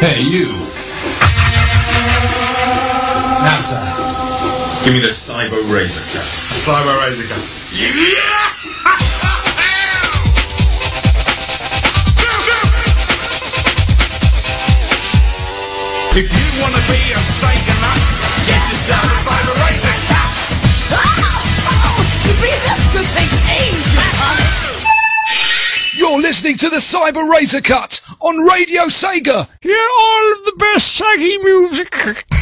Hey, you. NASA. Give me the Cyber Razor Cut. Cyber Razor Cut. Yeah! If you wanna be a Satanist, get yourself a Cyber Razor Cut. To be this good takes ages, honey. You're listening to the Cyber Razor Cut on Radio Sega. Hear all of the best saggy music.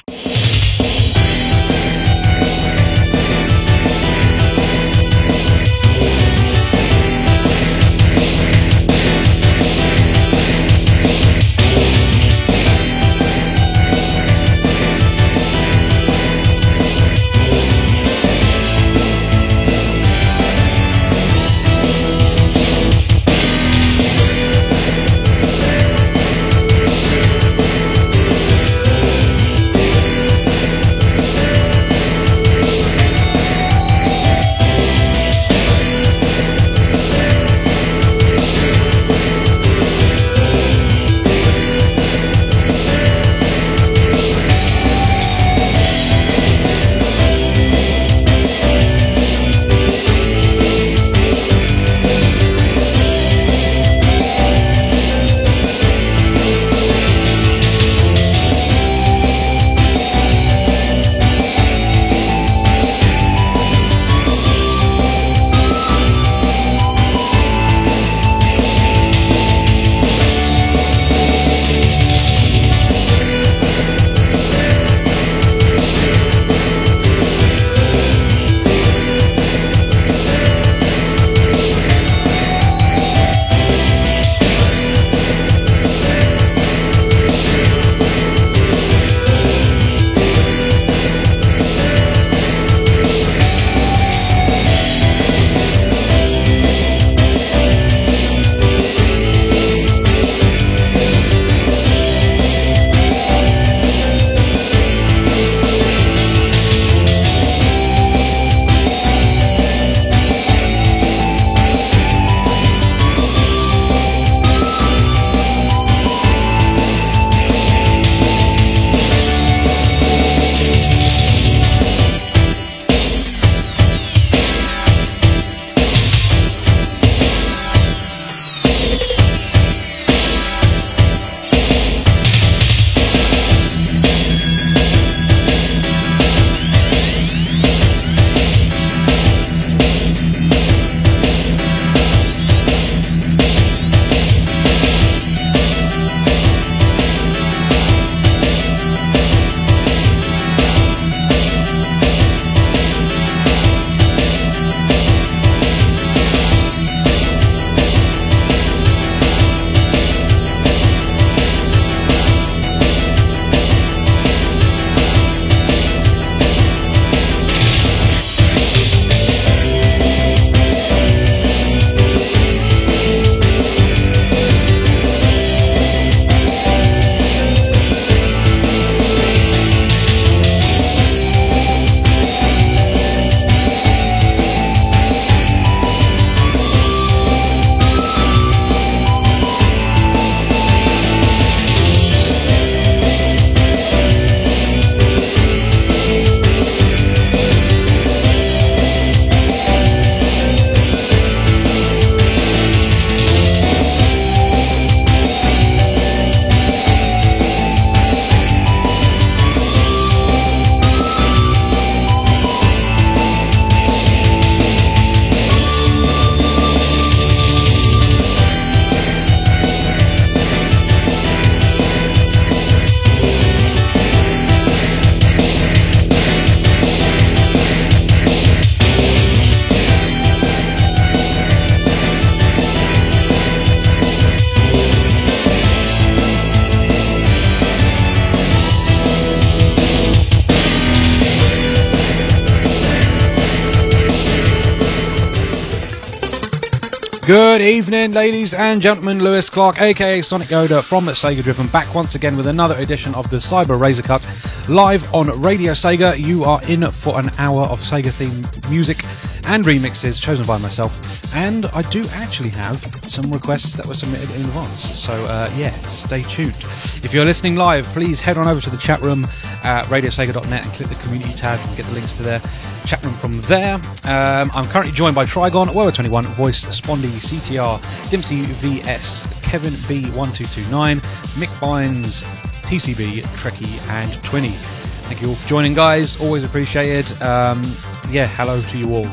Good evening, ladies and gentlemen. Lewis Clark, aka Sonic Yoda from Sega Driven, back once again with another edition of the Cyber Razor Cut live on Radio Sega. You are in for an hour of Sega themed music and remixes chosen by myself. And I do actually have some requests that were submitted in advance. So, uh, yeah, stay tuned. If you're listening live, please head on over to the chat room at radiosega.net and click the community tab and get the links to their chat room from there. Um, I'm currently joined by Trigon, Woa21, Voice, Spondy, CTR, Dimpsey VS, Kevin B1229, Mick Bynes, TCB, Trekkie, and Twinny. Thank you all for joining, guys. Always appreciated. Um, yeah, hello to you all.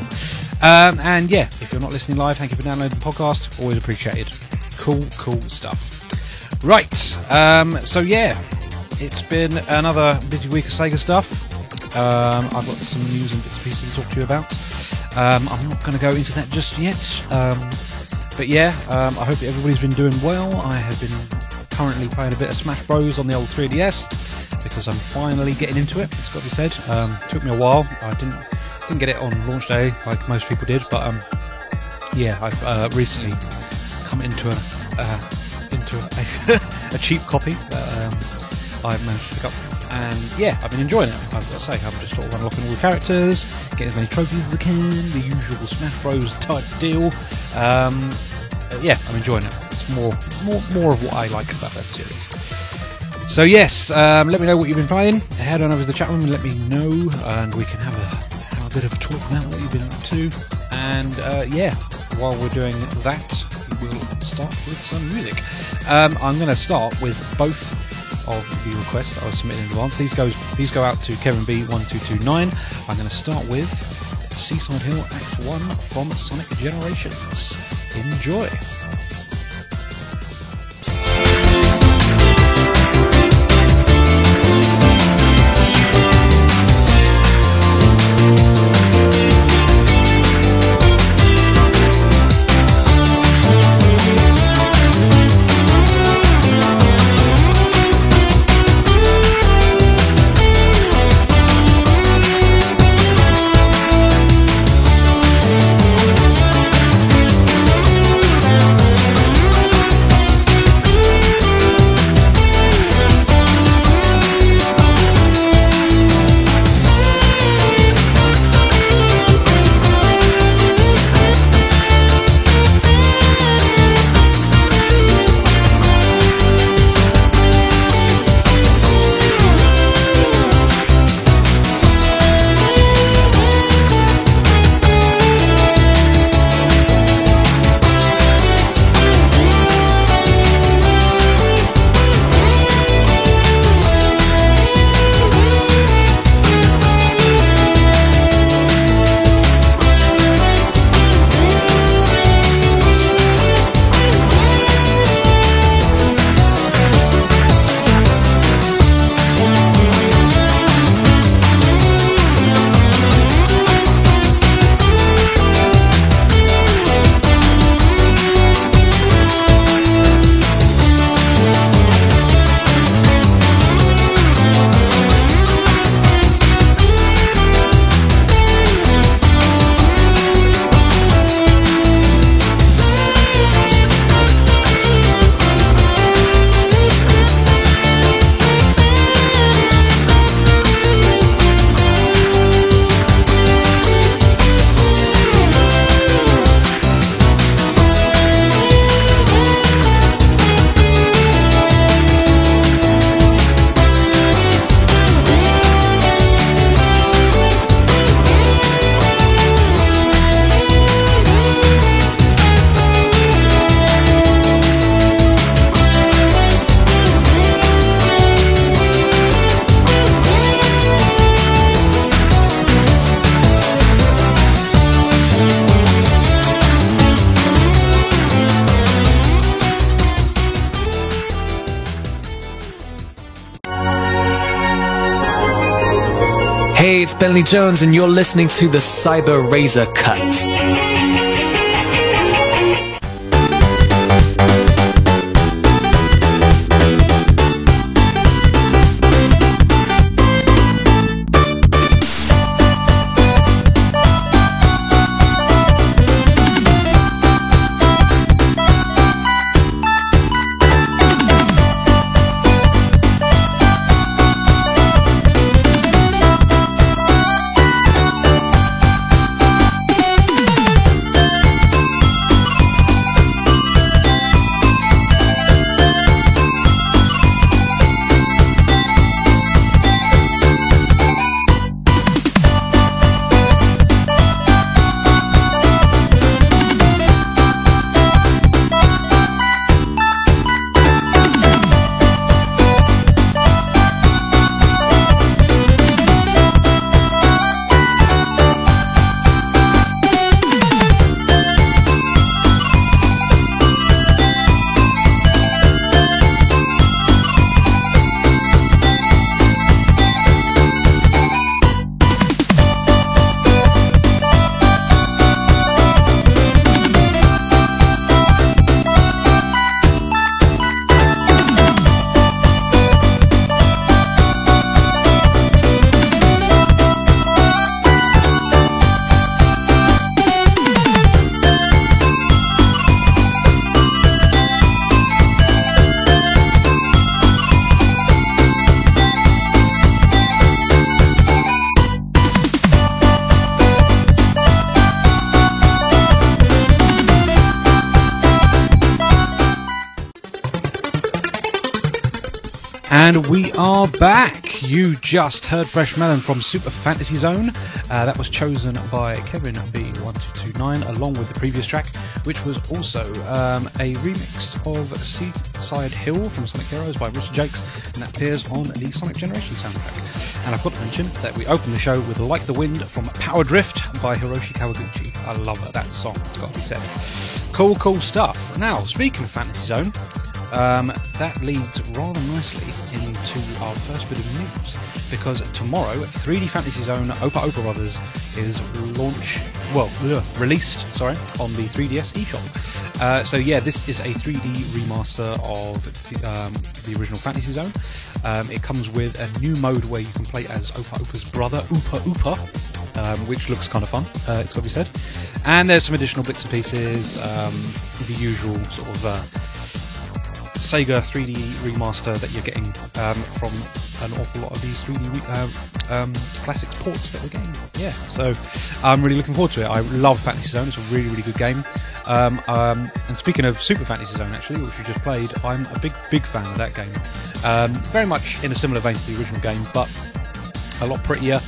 Um, and yeah, if you're not listening live, thank you for downloading the podcast. Always appreciated. Cool, cool stuff. Right. Um, so yeah, it's been another busy week of Sega stuff. Um, I've got some news and bits and pieces to talk to you about. Um, I'm not going to go into that just yet. Um, but yeah, I hope everybody's been doing well. I have been currently playing a bit of Smash Bros on the old 3DS because I'm finally getting into it. It's got to be said. Um, took me a while. I didn't didn't get it on launch day like most people did, but um, yeah, I've uh, recently come into a uh, into a, a cheap copy that um, I've managed to pick up. And yeah, I've been enjoying it. I've got to say, I'm just sort of unlocking all the characters, getting as many trophies as I can, the usual Smash Bros type deal. Um, yeah, I'm enjoying it. It's more, more, more of what I like about that series. So yes, um, let me know what you've been playing. Head on over to the chat room and let me know, and we can have a, have a bit of a talk about what you've been up to. And uh, yeah, while we're doing that, we'll start with some music. Um, I'm going to start with both of the requests that I submitted in advance. These goes these go out to Kevin B one two two nine. I'm going to start with Seaside Hill Act One from Sonic Generations. Enjoy. Bentley Jones, and you're listening to the Cyber Razor Cut. Are back. You just heard Fresh Melon from Super Fantasy Zone. Uh, that was chosen by Kevin B1229 along with the previous track, which was also um, a remix of Seaside Hill from Sonic Heroes by Richard Jacques, and that appears on the Sonic Generation soundtrack. And I've got to mention that we opened the show with Like the Wind from Power Drift by Hiroshi Kawaguchi. I love that song, it's got to be said. Cool, cool stuff. Now, speaking of Fantasy Zone, um, that leads rather nicely into our first bit of news because tomorrow 3D Fantasy Zone Opa Opa Brothers is launch well released sorry on the 3DS eShop. Uh, so yeah, this is a 3D remaster of the, um, the original Fantasy Zone. Um, it comes with a new mode where you can play as Opa Opa's brother Upa Upa, um, which looks kind of fun. Uh, it's got to be said. And there's some additional bits and pieces, um, the usual sort of. Uh, Sega 3D remaster that you're getting um, from an awful lot of these 3D re- uh, um, classics ports that we're getting. Yeah, so I'm really looking forward to it. I love Fantasy Zone; it's a really, really good game. Um, um, and speaking of Super Fantasy Zone, actually, which we just played, I'm a big, big fan of that game. Um, very much in a similar vein to the original game, but a lot prettier.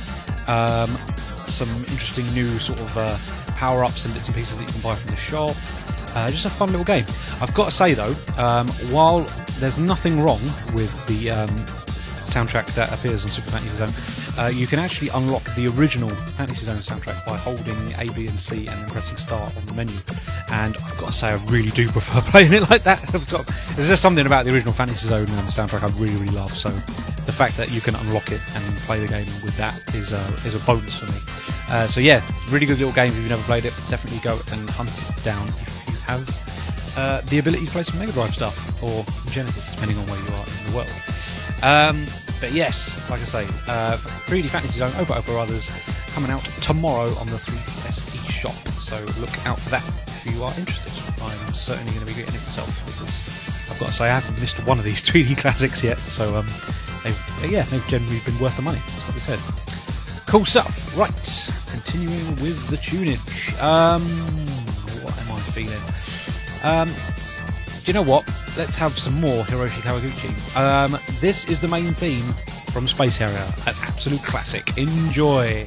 Um, some interesting new sort of uh, power ups and bits and pieces that you can buy from the shop. Uh, just a fun little game. I've got to say though, um, while there's nothing wrong with the um, soundtrack that appears on Super Fantasy Zone, uh, you can actually unlock the original Fantasy Zone soundtrack by holding A, B, and C and then pressing start on the menu. And I've got to say, I really do prefer playing it like that. There's just something about the original Fantasy Zone um, soundtrack I really, really love. So the fact that you can unlock it and play the game with that is a, is a bonus for me. Uh, so yeah, really good little game. If you've never played it, definitely go and hunt it down have uh, the ability to play some Mega Drive stuff or Genesis, depending on where you are in the world. Um, but yes, like I say, uh, 3D Fantasy Zone Opa Opa Brothers coming out tomorrow on the 3DS shop. So look out for that if you are interested. I'm certainly going to be getting it myself because I've got to say I haven't missed one of these 3D classics yet. So um, they've, yeah, they've generally been worth the money. That's what we said. Cool stuff. Right, continuing with the tunage. Um, feeling? Um, do you know what? Let's have some more Hiroshi Kawaguchi. Um, this is the main theme from Space Harrier, an absolute classic. Enjoy.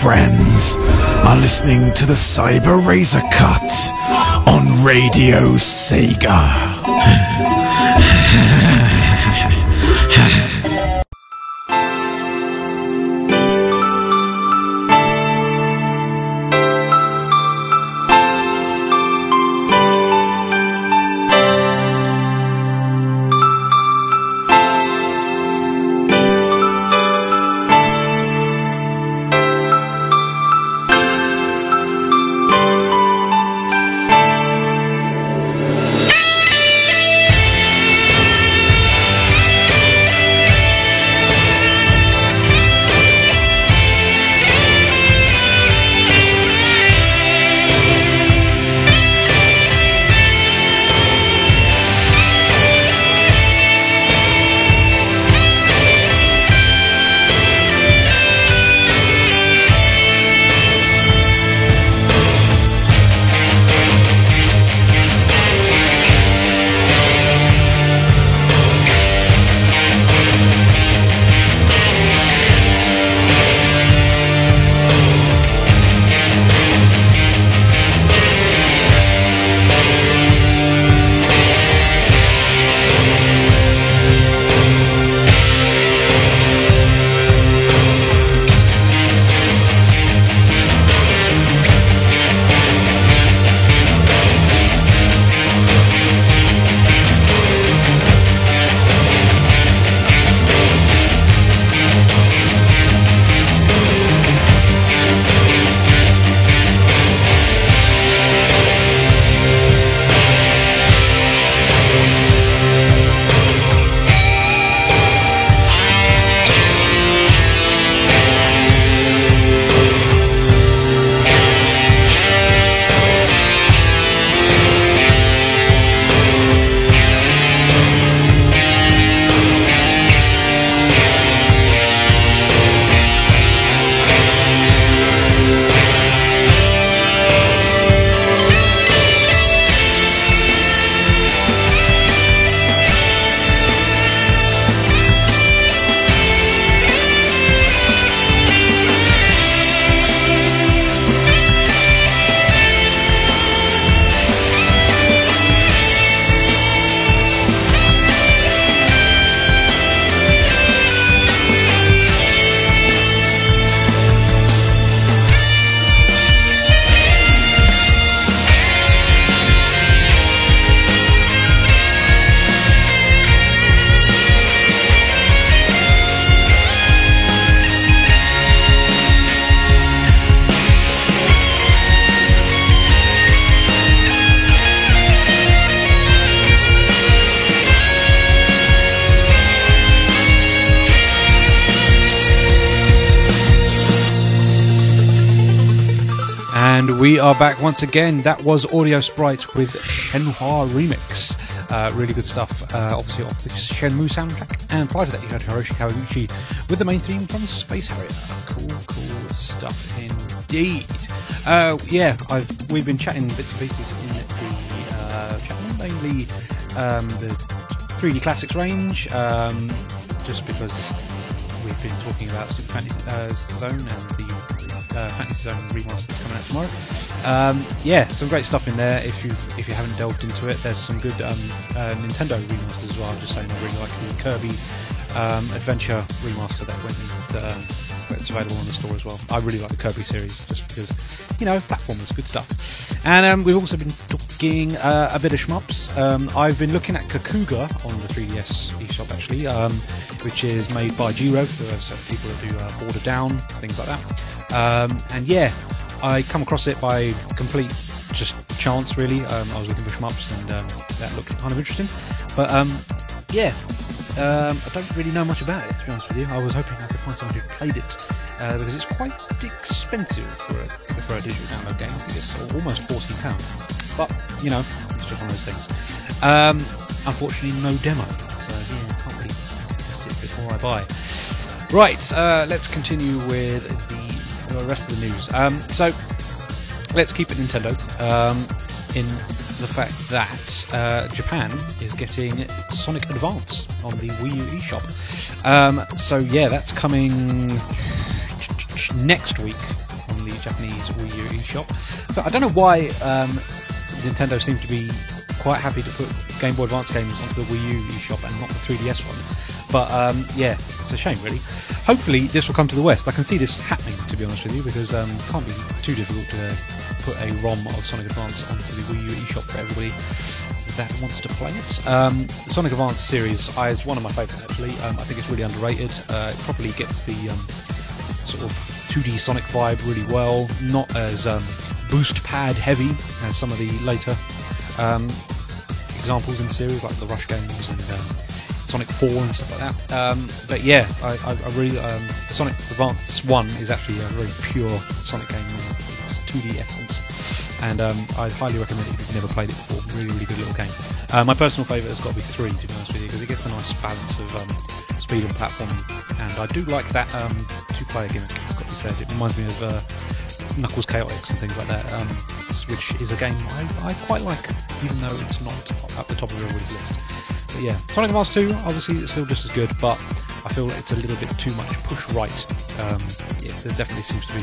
Friends are listening to the Cyber Razor Cut on Radio Sega. Are back once again. That was Audio Sprite with Shenhua Remix. Uh, really good stuff, uh, obviously off the Shenmue soundtrack. And prior to that, you heard Hiroshi Kawaguchi with the main theme from Space Harrier. Cool, cool stuff indeed. Uh, yeah, I've we've been chatting bits and pieces in the uh, chat room, mainly um, the 3D Classics range, um, just because we've been talking about Super Fantasy uh, Zone and the uh, Fantasy Zone remaster coming out tomorrow. Um, yeah, some great stuff in there. If you if you haven't delved into it, there's some good um, uh, Nintendo remasters as well. I'm just saying, I really like the Kirby um, Adventure remaster that went and it's available on the store as well. I really like the Kirby series just because you know platformers, good stuff. And um, we've also been talking uh, a bit of shmups. Um, I've been looking at Kokuga on the 3DS eShop actually, um, which is made by G.rev for uh, people that do uh, Border Down, things like that. Um, and yeah, I come across it by complete just chance really. Um, I was looking for shmups and um, that looked kind of interesting. But um, yeah, um, I don't really know much about it to be honest with you. I was hoping I could find someone who played it uh, because it's quite expensive for a, for a digital download game. I think it's almost fourteen pounds. But you know, it's just one of those things. Um, unfortunately, no demo, so yeah, I can't really test it before I buy. Right, uh, let's continue with the, the rest of the news. Um, so let's keep it Nintendo. Um, in the fact that uh, Japan is getting Sonic Advance on the Wii U eShop. Um, so yeah, that's coming next week on the Japanese Wii U eShop. But I don't know why um, Nintendo seems to be quite happy to put Game Boy Advance games onto the Wii U eShop and not the 3DS one. But um, yeah, it's a shame, really. Hopefully, this will come to the West. I can see this happening, to be honest with you, because um, it can't be too difficult to put a ROM of Sonic Advance onto the Wii U eShop for everybody that wants to play it. Um, Sonic Advance series uh, is one of my favourites, actually. Um, I think it's really underrated. Uh, it probably gets the um, sort of 2D Sonic vibe really well, not as um, boost pad heavy as some of the later um, examples in series, like the Rush games and um, Sonic 4 and stuff like that. But yeah, I, I, I really Sonic Advance 1 is actually a very pure Sonic game. Its 2D essence, and um, I'd highly recommend it if you've never played it before. Really, really good little game. Uh, my personal favourite has got to be 3, to be honest with you, because it gets a nice balance of um, speed and platforming, and I do like that um, two-player gimmick. It's got to be said. It reminds me of uh, Knuckles Chaotix and things like that, um, which is a game I, I quite like, even though it's not at the top of everybody's list. But yeah, Sonic Advance 2, obviously it's still just as good, but I feel it's a little bit too much push right. Um, yeah, there definitely seems to be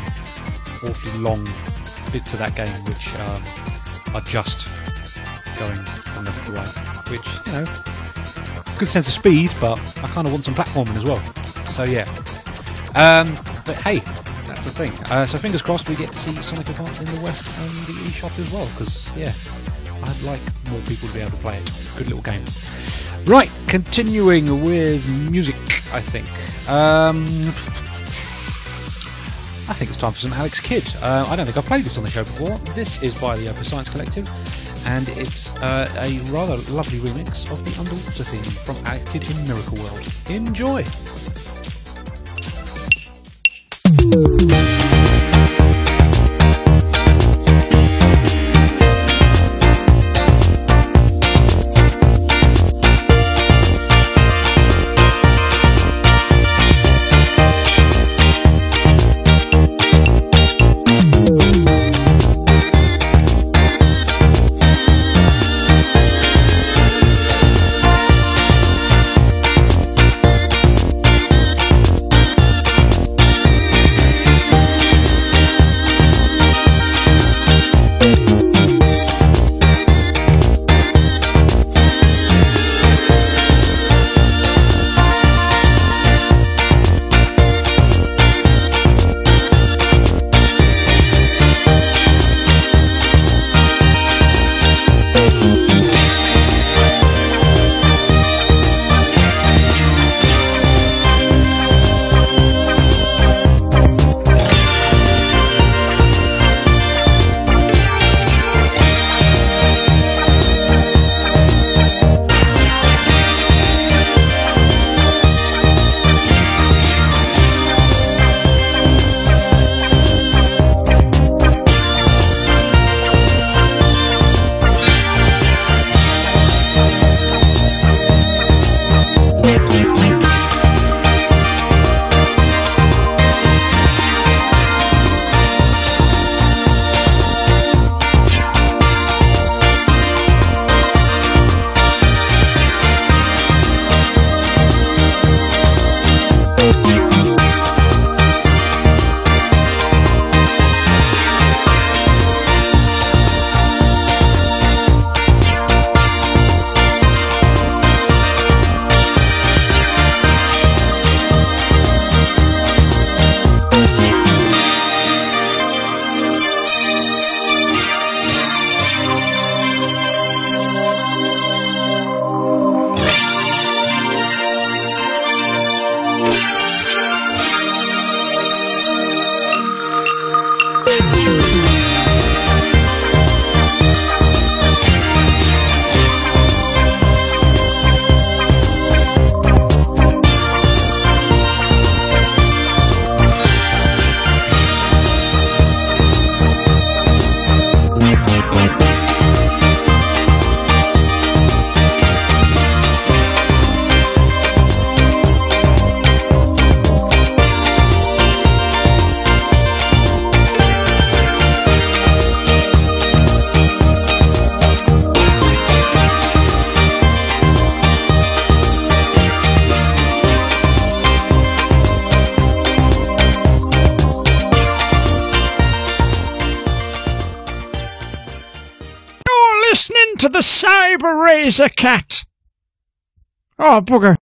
awfully long bits of that game which um, are just going left to right, which, you know, good sense of speed, but I kind of want some platforming as well. So yeah. Um, but hey, that's the thing. Uh, so fingers crossed we get to see Sonic Advance in the West and the eShop as well, because yeah, I'd like more people to be able to play it. Good little game. Right, continuing with music, I think. Um, I think it's time for some Alex Kidd. Uh, I don't think I've played this on the show before. This is by the Open Science Collective, and it's uh, a rather lovely remix of the Underwater theme from Alex Kidd in Miracle World. Enjoy! Cyber a Cat. Oh, bugger.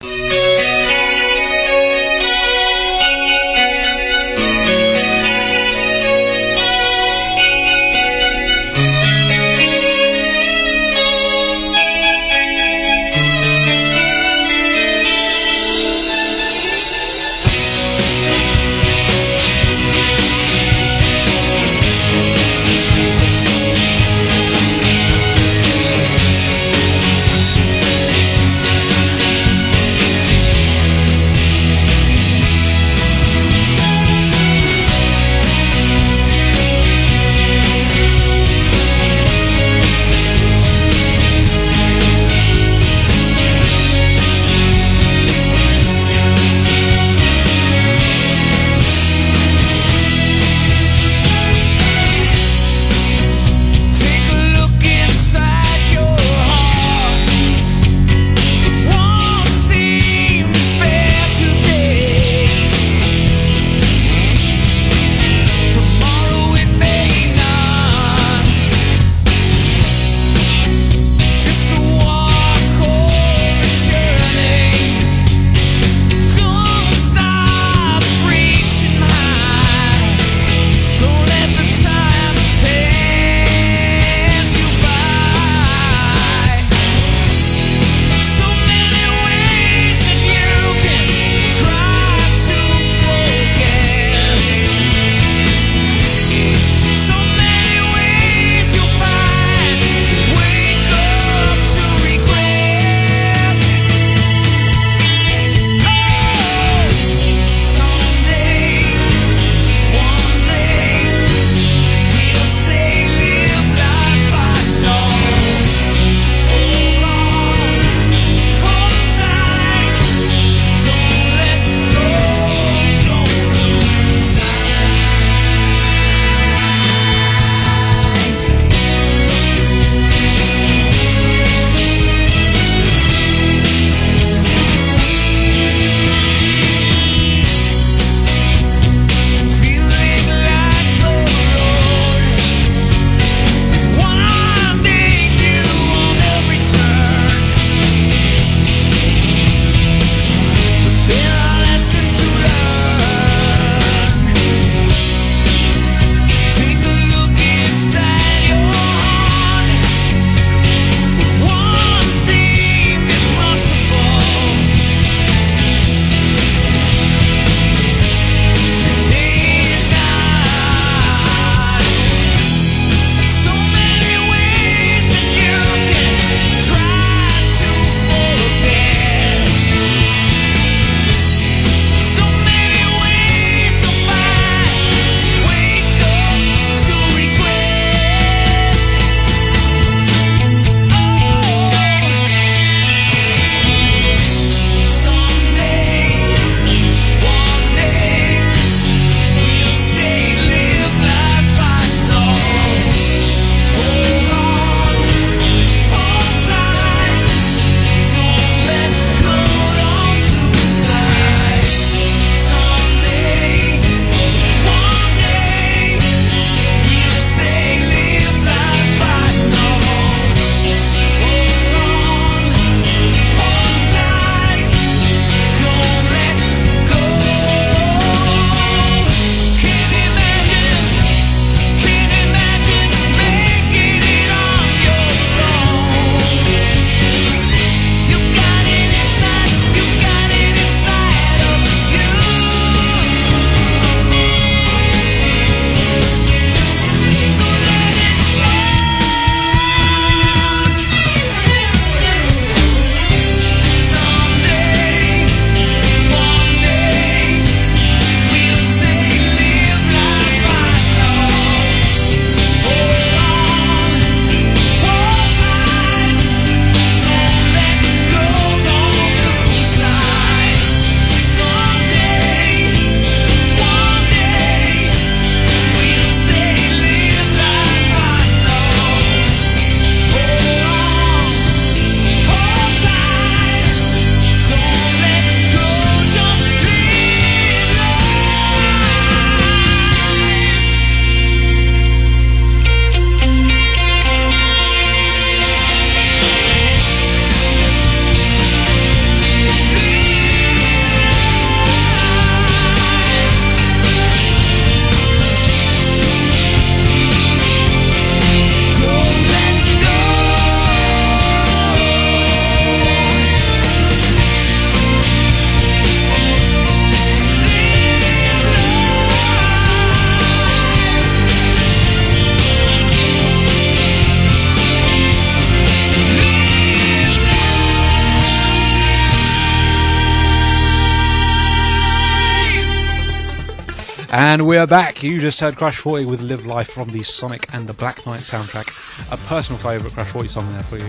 We're back. You just heard Crush 40 with Live Life from the Sonic and the Black Knight soundtrack. A personal favourite Crush 40 song there for you.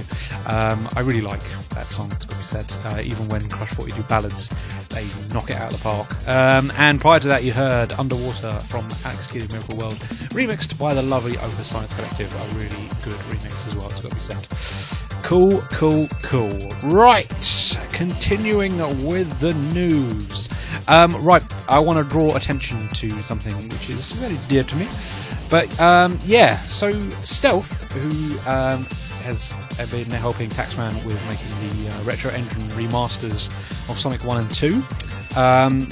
Um, I really like that song, it's got to be said. Uh, even when Crush 40 do ballads, they knock it out of the park. Um, and prior to that, you heard Underwater from Alex Kidd's Miracle World, remixed by the lovely Over Science Collective. A really good remix as well, it's got to be said. Cool, cool, cool. Right, continuing with the news. Um, right, I want to draw attention to something which is very dear to me. But um, yeah, so Stealth, who um, has been helping Taxman with making the uh, retro engine remasters of Sonic 1 and 2, um,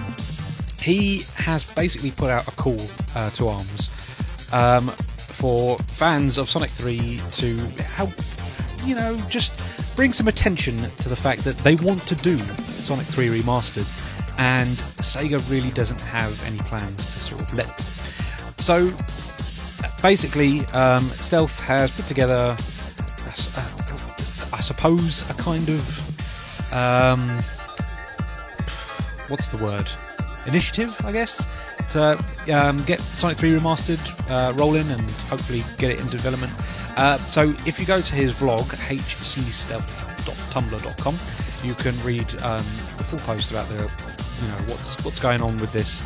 he has basically put out a call uh, to arms um, for fans of Sonic 3 to help, you know, just bring some attention to the fact that they want to do Sonic 3 remastered and Sega really doesn't have any plans to sort of let them. So basically, um, Stealth has put together, I suppose, a kind of um, what's the word? Initiative, I guess, to um, get Sonic 3 remastered uh, rolling and hopefully get it into development. Uh, so if you go to his blog, hcstealth.tumblr.com, you can read um, the full post about the, you know, what's what's going on with this.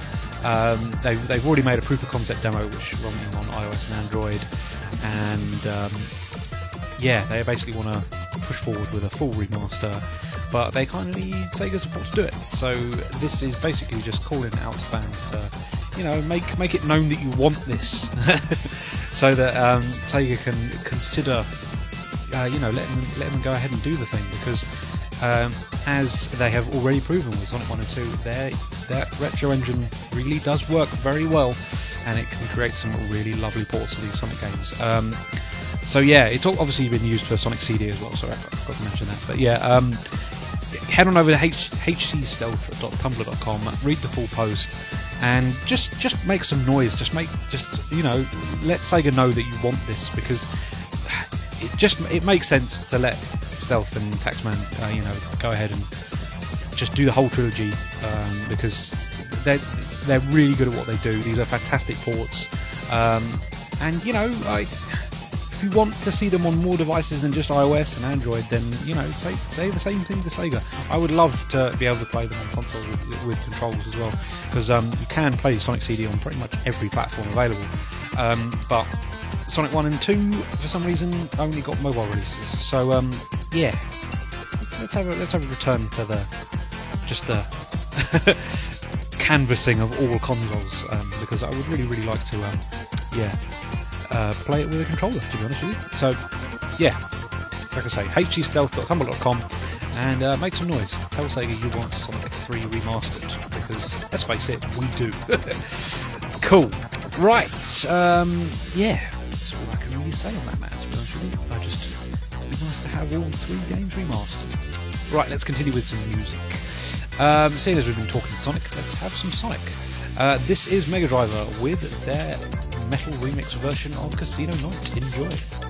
Um, they've, they've already made a proof of concept demo which is running on iOS and Android, and um, yeah, they basically want to push forward with a full remaster, but they kind of need Sega support to do it. So this is basically just calling out to fans to, you know, make make it known that you want this, so that um, Sega can consider, uh, you know, letting them, letting them go ahead and do the thing because. Um, as they have already proven with Sonic 1 and 2, their, that retro engine really does work very well and it can create some really lovely ports of these Sonic games. Um, so yeah, it's obviously been used for Sonic CD as well. Sorry, I forgot to mention that. But yeah, um, head on over to h- hcstealth.tumblr.com, read the full post, and just just make some noise. Just make just you know let Sega know that you want this because it just it makes sense to let Stealth and Taxman uh, you know go ahead and just do the whole trilogy um, because they're they're really good at what they do. These are fantastic ports, um, and you know like if you want to see them on more devices than just iOS and Android, then you know say say the same thing to Sega. I would love to be able to play them on consoles with, with controls as well, because um, you can play Sonic CD on pretty much every platform available. Um, but Sonic One and Two, for some reason, only got mobile releases. So um, yeah, let's, let's have a let's have a return to the just the canvassing of all consoles um, because I would really really like to um, yeah uh, play it with a controller, to be honest with you. So, yeah, like I say, hcstealth.tumblr.com and uh, make some noise. Tell Sega you want Sonic 3 remastered because, let's face it, we do. cool. Right. Um, yeah, that's all I can really say on that matter, to be honest with you. I just, it'd be nice to have all three games remastered. Right, let's continue with some music. Um, seeing as we've been talking Sonic, let's have some Sonic. Uh, this is Mega Driver with their metal remix version of Casino Night. Enjoy.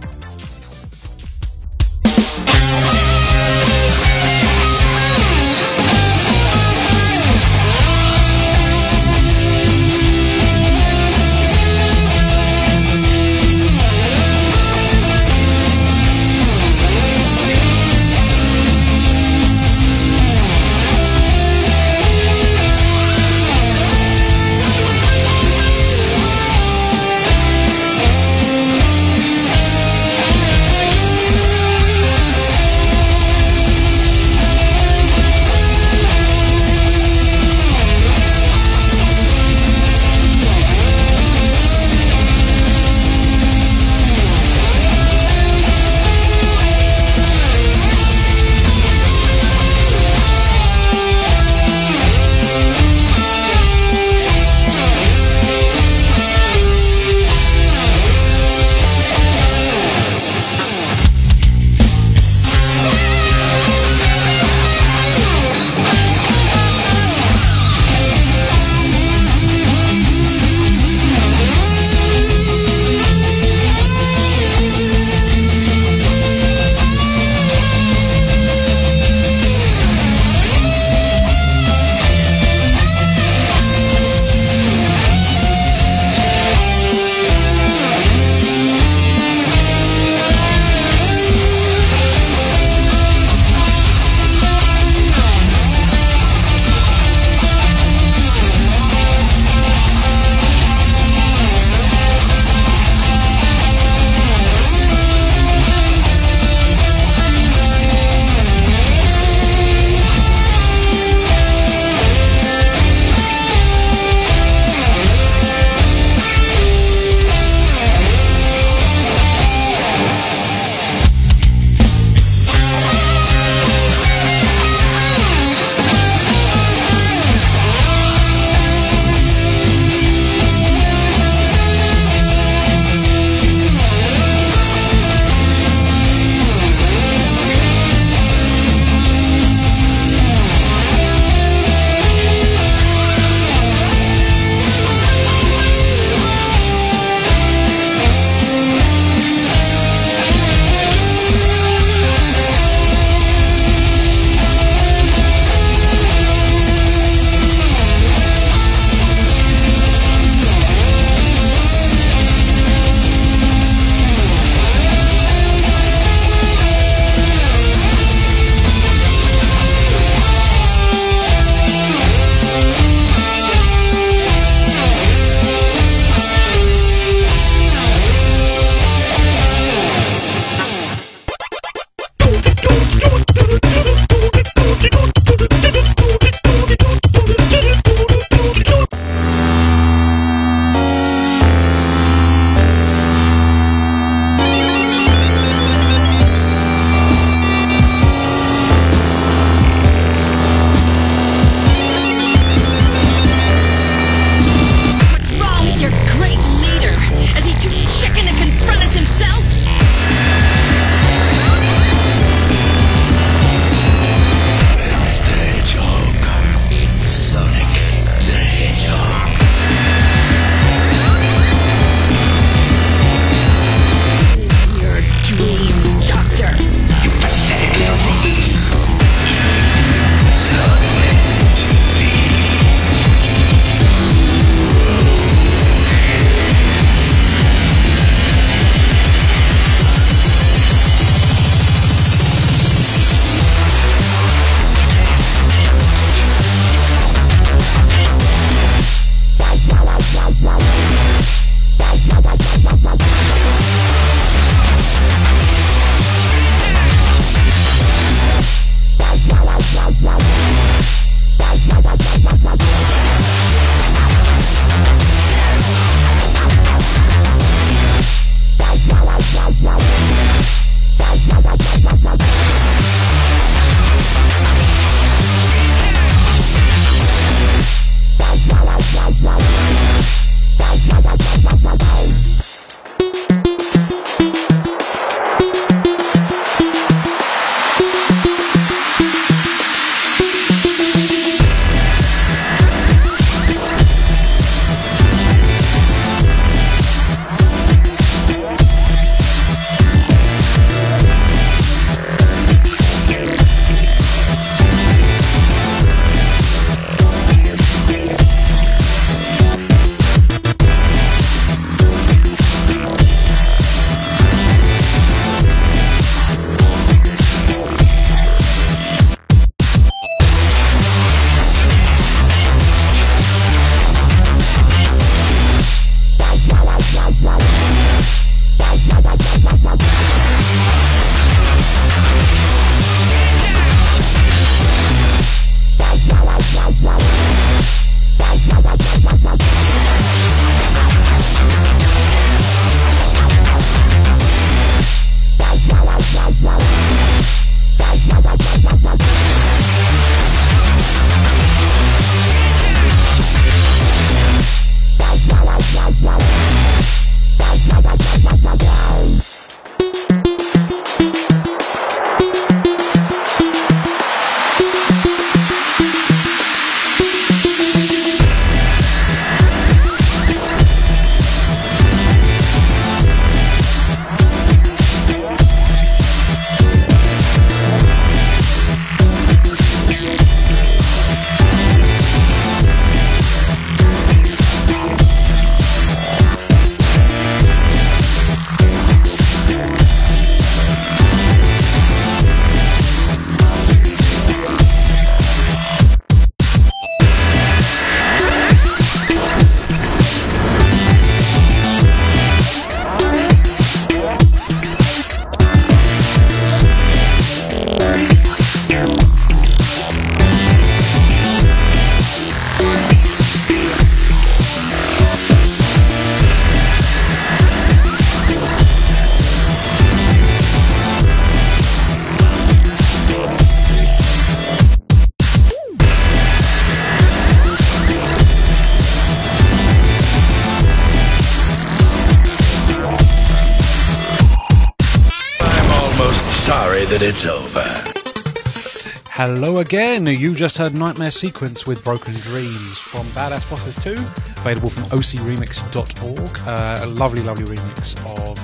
Hello again. You just heard Nightmare Sequence with Broken Dreams from Badass Bosses 2, available from ocremix.org. Uh, a lovely, lovely remix of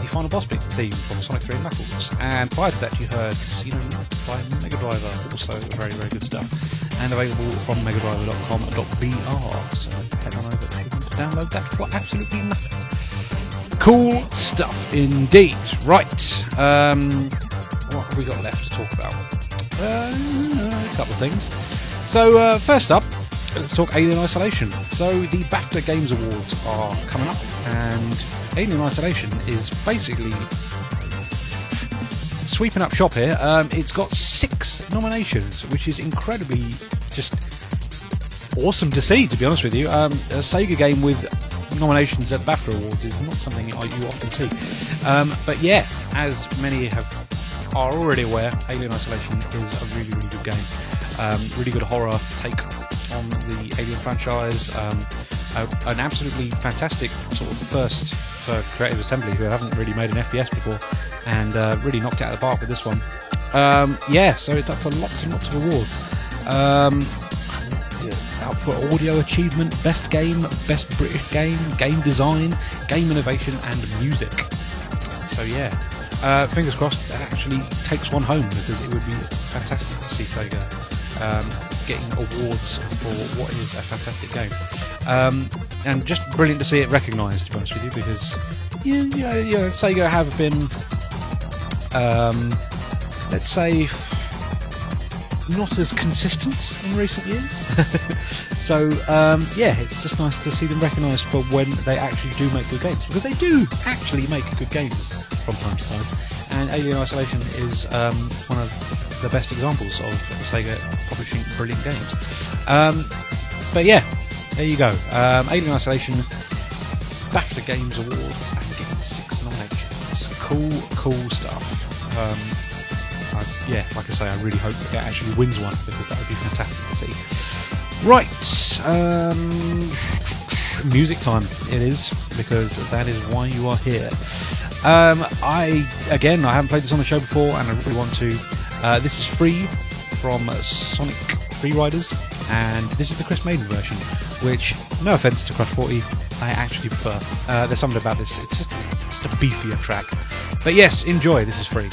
the final boss theme from Sonic 3 and Knuckles. And prior to that, you heard Casino Night by Mega Driver, also very, very good stuff. And available from megadriver.com.br. So head on over to download that for absolutely nothing. Cool stuff indeed. Right. Um, what have we got left to talk about? Uh, a couple of things. So, uh, first up, let's talk Alien Isolation. So, the BAFTA Games Awards are coming up, and Alien Isolation is basically sweeping up shop here. Um, it's got six nominations, which is incredibly just awesome to see, to be honest with you. Um, a Sega game with nominations at BAFTA Awards is not something you often see. Um, but yeah, as many have are already aware, Alien Isolation is a really, really good game. Um, really good horror take on the Alien franchise. Um, a, an absolutely fantastic sort of first for Creative Assembly, who haven't really made an FPS before, and uh, really knocked it out of the park with this one. Um, yeah, so it's up for lots and lots of awards. Um, out for audio achievement, best game, best British game, game design, game innovation, and music. So yeah, uh, fingers crossed that actually takes one home because it would be fantastic to see Sega um, getting awards for what is a fantastic game, um, and just brilliant to see it recognised. To be honest with you, because yeah, yeah, yeah Sega have been, um, let's say, not as consistent in recent years. so um, yeah, it's just nice to see them recognised for when they actually do make good games because they do actually make good games from time to time. And Alien Isolation is um, one of the best examples of Sega publishing brilliant games. Um, but yeah, there you go. Um, Alien Isolation, BAFTA Games Awards, and getting six nominations. Cool, cool stuff. I, yeah, like I say, I really hope it actually wins one because that would be fantastic to see. Right, um, music time it is because that is why you are here. Um, I again, I haven't played this on the show before, and I really want to. Uh, this is free from Sonic Free Riders, and this is the Chris Madin version, which, no offense to Crush 40, I actually prefer. Uh, there's something about this; it's just, just a beefier track. But yes, enjoy. This is free.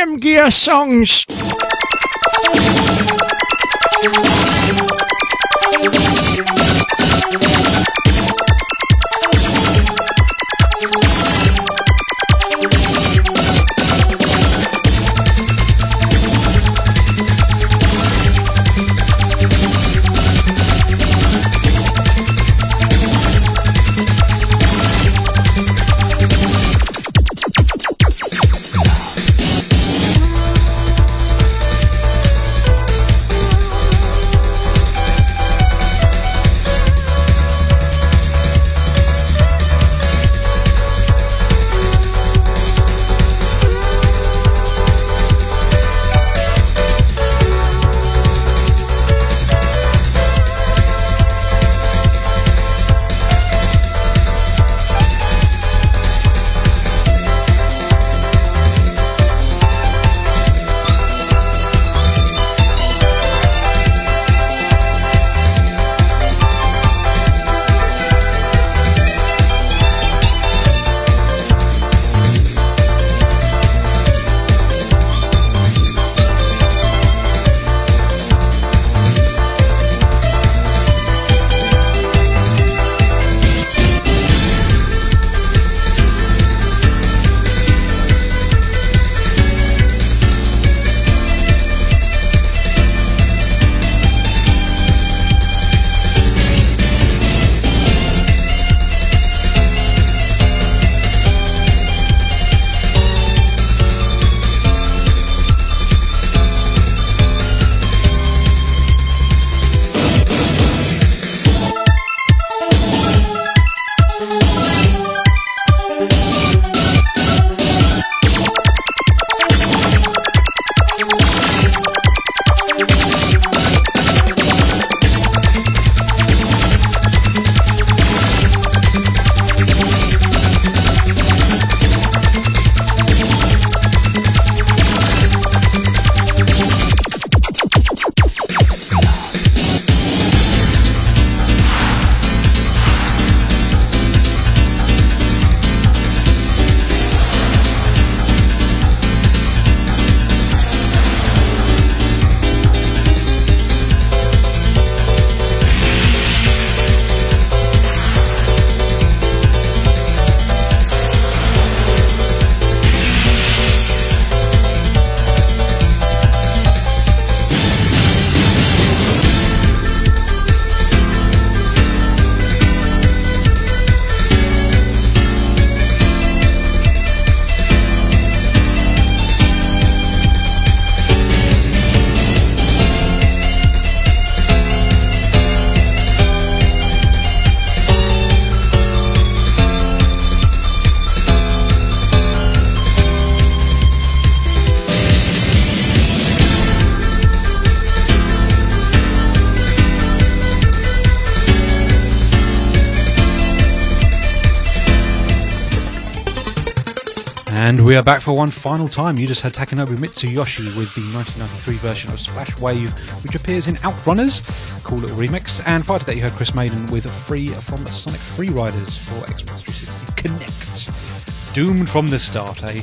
Game Gear songs? And we are back for one final time. You just heard Takanobu Mitsuyoshi with the 1993 version of Splash Wave, which appears in Outrunners. Cool little remix. And prior to that, you heard Chris Madin with Free from Sonic Free Riders for Xbox 360 Kinect. Doomed from the start, eh?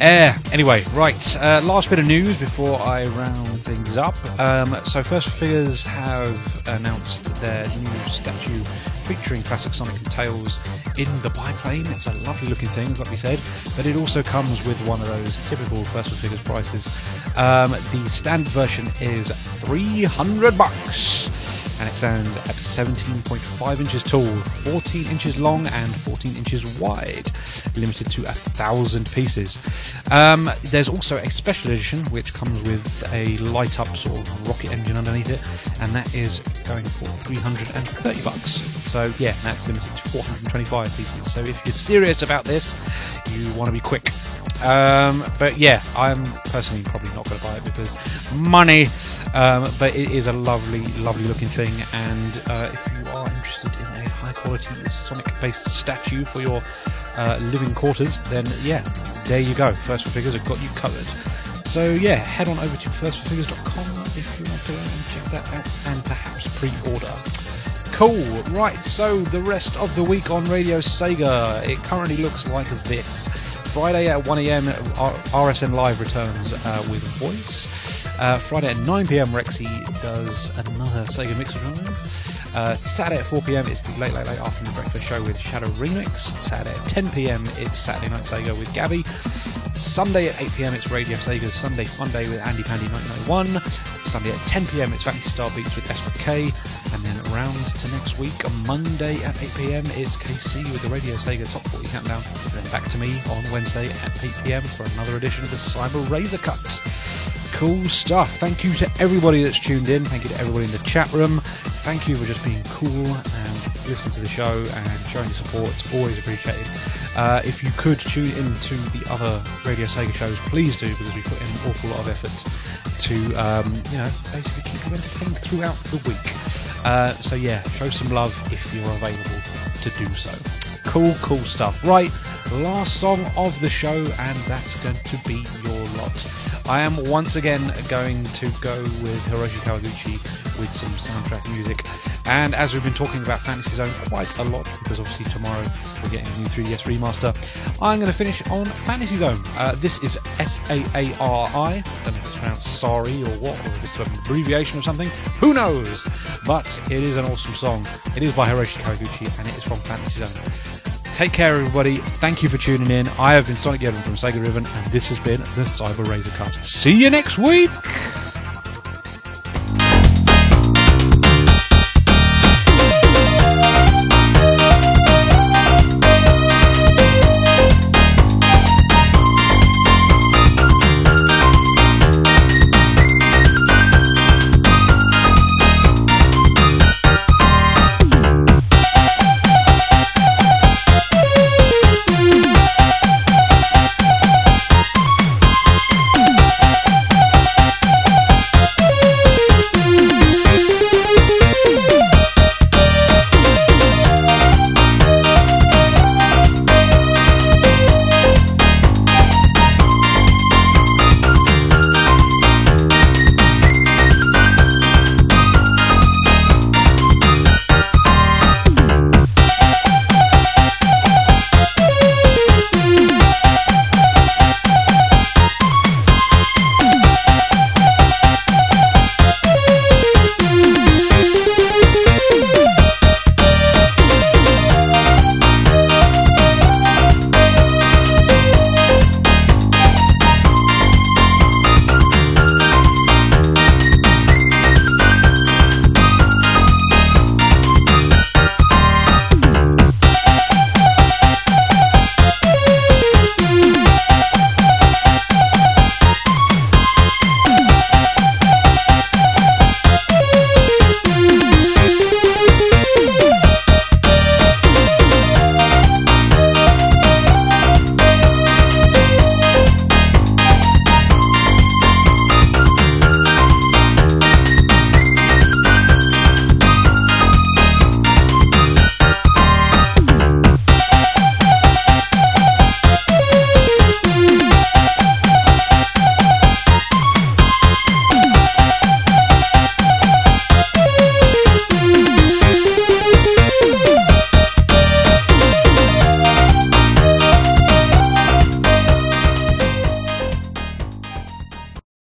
Eh, anyway, right. Uh, last bit of news before I round things up. Um, so, First Figures have announced their new statue featuring classic Sonic and Tails in the biplane. It's a lovely looking thing, like we said, but it also comes with one of those typical First Figures prices. Um, the standard version is 300 bucks and it stands at 17.5 inches tall, 14 inches long, and 14 inches wide, limited to a thousand pieces. Um, there's also a special edition which comes with a light up sort of rocket engine underneath it, and that is going for 330 bucks. So, yeah, that's limited to 425 pieces. So, if you're serious about this, you want to be quick. Um, but yeah, I'm personally probably not going to buy it because money. Um, but it is a lovely, lovely looking thing. And uh, if you are interested in a high quality Sonic based statue for your uh, living quarters, then yeah, there you go. First 4 Figures have got you covered. So yeah, head on over to first4figures.com if you want to go and check that out and perhaps pre-order. Cool. Right, so the rest of the week on Radio Sega, it currently looks like this. Friday at 1am, RSN Live returns uh, with Voice. Uh, Friday at 9pm, Rexy does another Sega Mixer Drive. Uh, Saturday at 4pm, it's the Late Late Late Afternoon Breakfast Show with Shadow Remix. Saturday at 10pm, it's Saturday Night Sega with Gabby. Sunday at 8pm, it's Radio Sega's Sunday Fun Day with Andy Pandy 1991. Sunday at 10pm, it's Phantasy Star Beats with SK. And then round to next week, on Monday at 8pm, it's KC with the Radio Sega Top 40 Countdown. And then back to me on Wednesday at 8pm for another edition of the Cyber Razor Cut. Cool stuff. Thank you to everybody that's tuned in. Thank you to everybody in the chat room. Thank you for just being cool and listening to the show and showing your support. It's always appreciated. Uh, if you could tune into the other Radio Sega shows, please do because we put in an awful lot of effort to, um, you know, basically keep you entertained throughout the week. Uh, so yeah, show some love if you're available to do so. Cool, cool stuff. Right, last song of the show, and that's going to be your lot. I am once again going to go with Hiroshi Kawaguchi with some soundtrack music. And as we've been talking about Fantasy Zone quite a lot, because obviously tomorrow we're getting a new 3DS remaster, I'm going to finish on Fantasy Zone. Uh, this is S A A R I. I don't know if it's pronounced sorry or what, or if it's an abbreviation or something. Who knows? But it is an awesome song. It is by Hiroshi Kawaguchi, and it is from Fantasy Zone. Take care, everybody. Thank you for tuning in. I have been Sonic Yoda from Sega Driven, and this has been the Cyber Razor Cut. See you next week.